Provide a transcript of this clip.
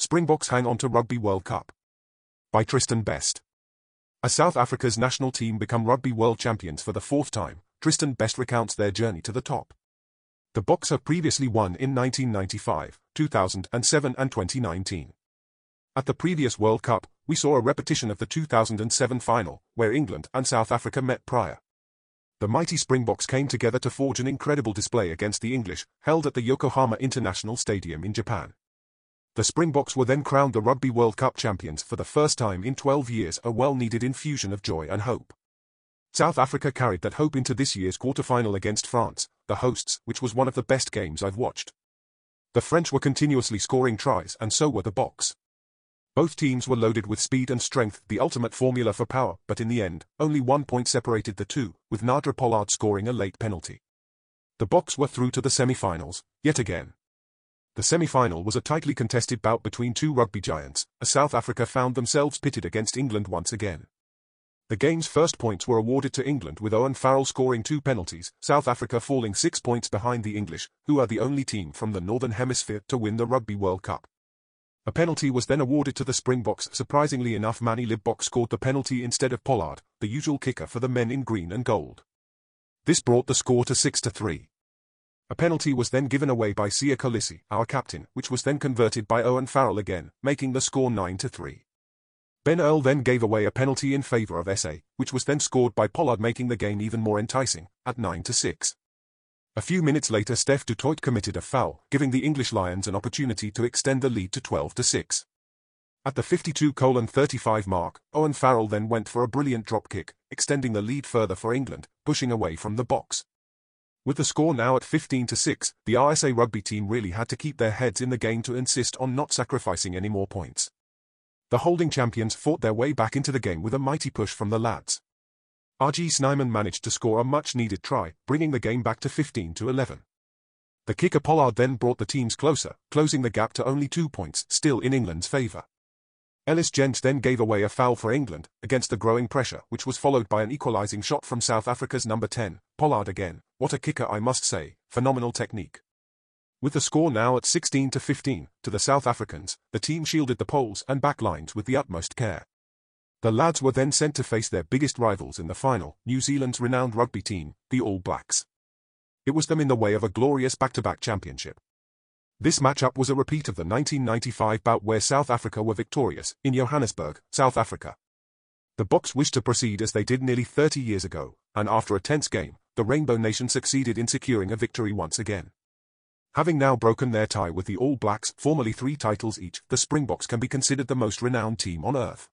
Springboks hang on to Rugby World Cup. By Tristan Best. As South Africa's national team become Rugby World Champions for the fourth time, Tristan Best recounts their journey to the top. The have previously won in 1995, 2007 and 2019. At the previous World Cup, we saw a repetition of the 2007 final, where England and South Africa met prior. The mighty Springboks came together to forge an incredible display against the English, held at the Yokohama International Stadium in Japan. The Springboks were then crowned the Rugby World Cup champions for the first time in 12 years a well-needed infusion of joy and hope. South Africa carried that hope into this year's quarter-final against France, the hosts, which was one of the best games I've watched. The French were continuously scoring tries and so were the Boks. Both teams were loaded with speed and strength, the ultimate formula for power, but in the end, only one point separated the two, with Handré Pollard scoring a late penalty. The Boks were through to the semi-finals, yet again. The semi-final was a tightly contested bout between two rugby giants, as South Africa found themselves pitted against England once again. The game's first points were awarded to England with Owen Farrell scoring two penalties, South Africa falling six points behind the English, who are the only team from the Northern Hemisphere to win the Rugby World Cup. A penalty was then awarded to the Springboks. Surprisingly enough Manie Libbok scored the penalty instead of Pollard, the usual kicker for the men in green and gold. This brought the score to 6-3. A penalty was then given away by Siya Kolisi, our captain, which was then converted by Owen Farrell again, making the score 9-3. Ben Earl then gave away a penalty in favour of SA, which was then scored by Pollard making the game even more enticing, at 9-6. A few minutes later Steph du Toit committed a foul, giving the English Lions an opportunity to extend the lead to 12-6. At the 52-35 mark, Owen Farrell then went for a brilliant drop kick, extending the lead further for England, pushing away from the Boks. With the score now at 15 to 6, the RSA rugby team really had to keep their heads in the game to insist on not sacrificing any more points. The holding champions fought their way back into the game with a mighty push from the lads. RG Snyman managed to score a much-needed try, bringing the game back to 15 to 11. The kicker Pollard then brought the teams closer, closing the gap to only two points, still in England's favour. Ellis Genge then gave away a foul for England, against the growing pressure, which was followed by an equalising shot from South Africa's number 10, Pollard again. What a kicker I must say, phenomenal technique. With the score now at 16 to 15, to the South Africans, the team shielded the poles and backlines with the utmost care. The lads were then sent to face their biggest rivals in the final, New Zealand's renowned rugby team, the All Blacks. It was them in the way of a glorious back-to-back -back championship. This matchup was a repeat of the 1995 bout where South Africa were victorious, in Johannesburg, South Africa. The Boks wished to proceed as they did nearly 30 years ago, and after a tense game, the Rainbow Nation succeeded in securing a victory once again. Having now broken their tie with the All Blacks, formerly three titles each, the Springboks can be considered the most renowned team on earth.